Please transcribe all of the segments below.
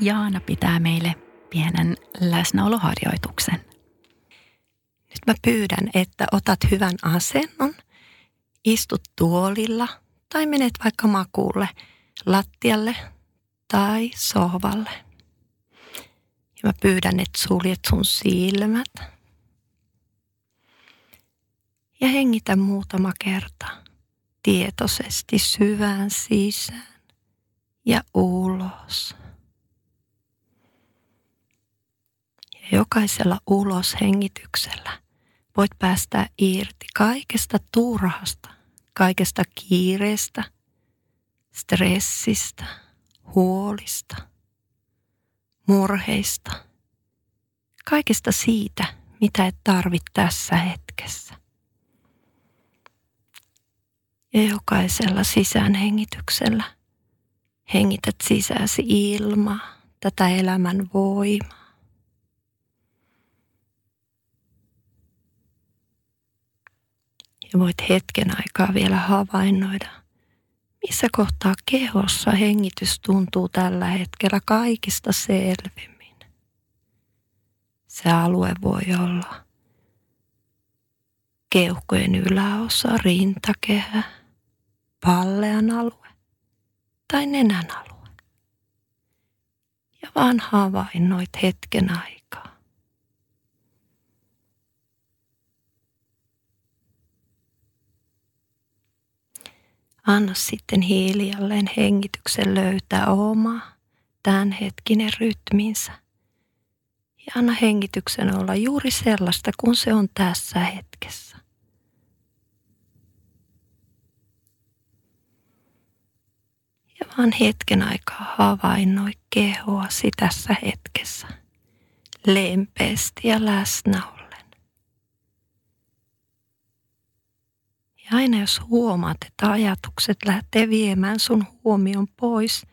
Jaana pitää meille pienen läsnäoloharjoituksen. Nyt mä pyydän, että otat hyvän asennon, istut tuolilla tai menet vaikka makuulle, lattialle tai sohvalle. Ja mä pyydän, että suljet sun silmät. Ja hengitä muutama kerta tietoisesti syvään sisään ja ulos. Ja jokaisella uloshengityksellä voit päästä irti kaikesta turhasta, kaikesta kiireestä, stressistä, huolista, murheista, kaikesta siitä, mitä et tarvitse tässä hetkessä. Ja jokaisella sisäänhengityksellä hengität sisäsi ilmaa, tätä elämän voimaa. Ja voit hetken aikaa vielä havainnoida, missä kohtaa kehossa hengitys tuntuu tällä hetkellä kaikista selvimmin. Se alue voi olla keuhkojen yläosa, rintakehä, pallean alue tai nenän alue. Ja vaan havainnoit hetken aikaa. Anna sitten hiljalleen hengityksen löytää oma tämänhetkinen rytminsä. Ja anna hengityksen olla juuri sellaista kuin se on tässä hetkessä. Ja vaan hetken aikaa havainnoi kehoasi tässä hetkessä. Lempeästi ja läsnä Ja aina jos huomaat, että ajatukset lähtee viemään sun huomion pois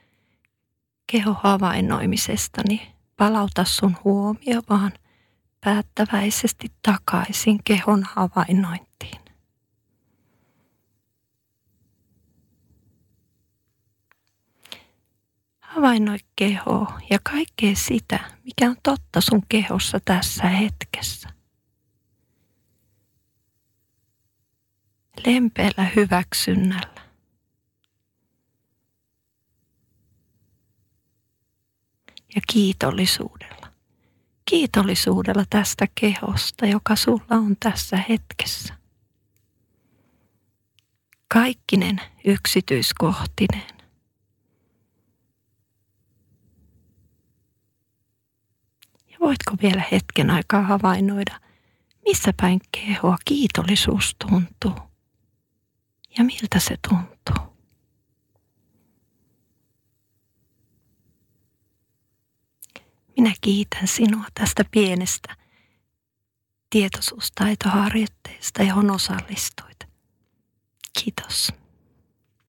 kehohavainnoimisesta, niin palauta sun huomio vaan päättäväisesti takaisin kehon havainnointiin. Havainnoi kehoa ja kaikkea sitä, mikä on totta sun kehossa tässä hetkessä. Lempeällä hyväksynnällä. Ja kiitollisuudella. Kiitollisuudella tästä kehosta, joka sulla on tässä hetkessä. Kaikkinen yksityiskohtinen. Voitko vielä hetken aikaa havainnoida, missä päin kehoa kiitollisuus tuntuu? Ja miltä se tuntuu. Minä kiitän sinua tästä pienestä tietoisuustaitoharjoitteesta, johon osallistuit. Kiitos.